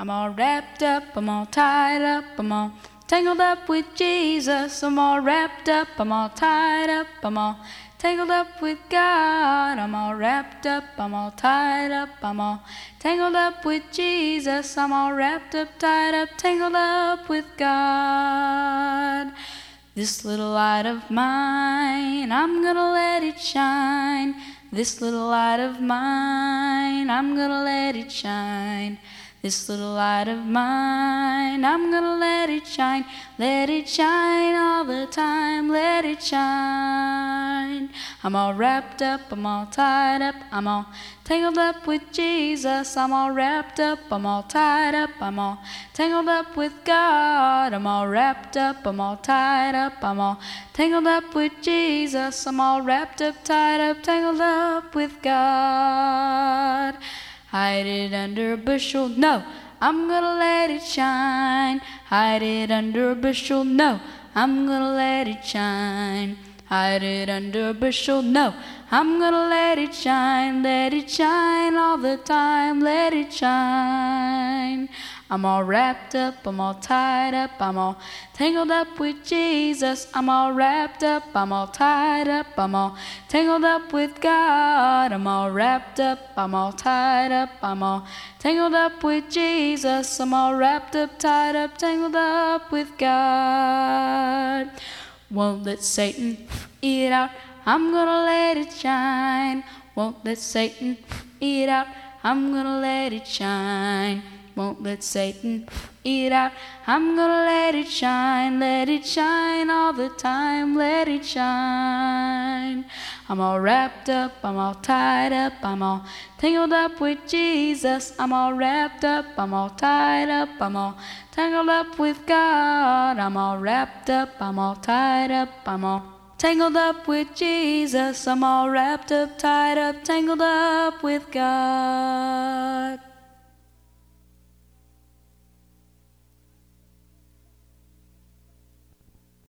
I'm all wrapped up, I'm all tied up, I'm all tangled up with Jesus. I'm all wrapped up, I'm all tied up, I'm all tangled up with God. I'm all wrapped up, I'm all tied up, I'm all tangled up with Jesus. I'm all wrapped up, tied up, tangled up with God. This little light of mine, I'm gonna let it shine. This little light of mine, I'm gonna let it shine. This little light of mine, I'm gonna let it shine, let it shine all the time, let it shine. I'm all wrapped up, I'm all tied up, I'm all tangled up with Jesus. I'm all wrapped up, I'm all tied up, I'm all tangled up with God. I'm all wrapped up, I'm all tied up, I'm all tangled up with Jesus. I'm all wrapped up, tied up, tangled up with God. Hide it under a bushel, no, I'm gonna let it shine. Hide it under a bushel, no, I'm gonna let it shine. Hide it under a bushel, no, I'm gonna let it shine, let it shine all the time, let it shine. I'm all wrapped up, I'm all tied up, I'm all tangled up with Jesus. I'm all wrapped up, I'm all tied up, I'm all tangled up with God. I'm all wrapped up, I'm all tied up, I'm all tangled up with Jesus. I'm all wrapped up, tied up, tangled up with God. Won't let Satan eat out, I'm gonna let it shine. Won't let Satan eat out, I'm gonna let it shine won't let Satan eat out. I'm gonna let it shine, let it shine all the time, let it shine. I'm all wrapped up, I'm all tied up, I'm all tangled up with Jesus. I'm all wrapped up, I'm all tied up, I'm all tangled up with God. I'm all wrapped up, I'm all tied up, I'm all tangled up with Jesus. I'm all wrapped up, tied up, tangled up with God.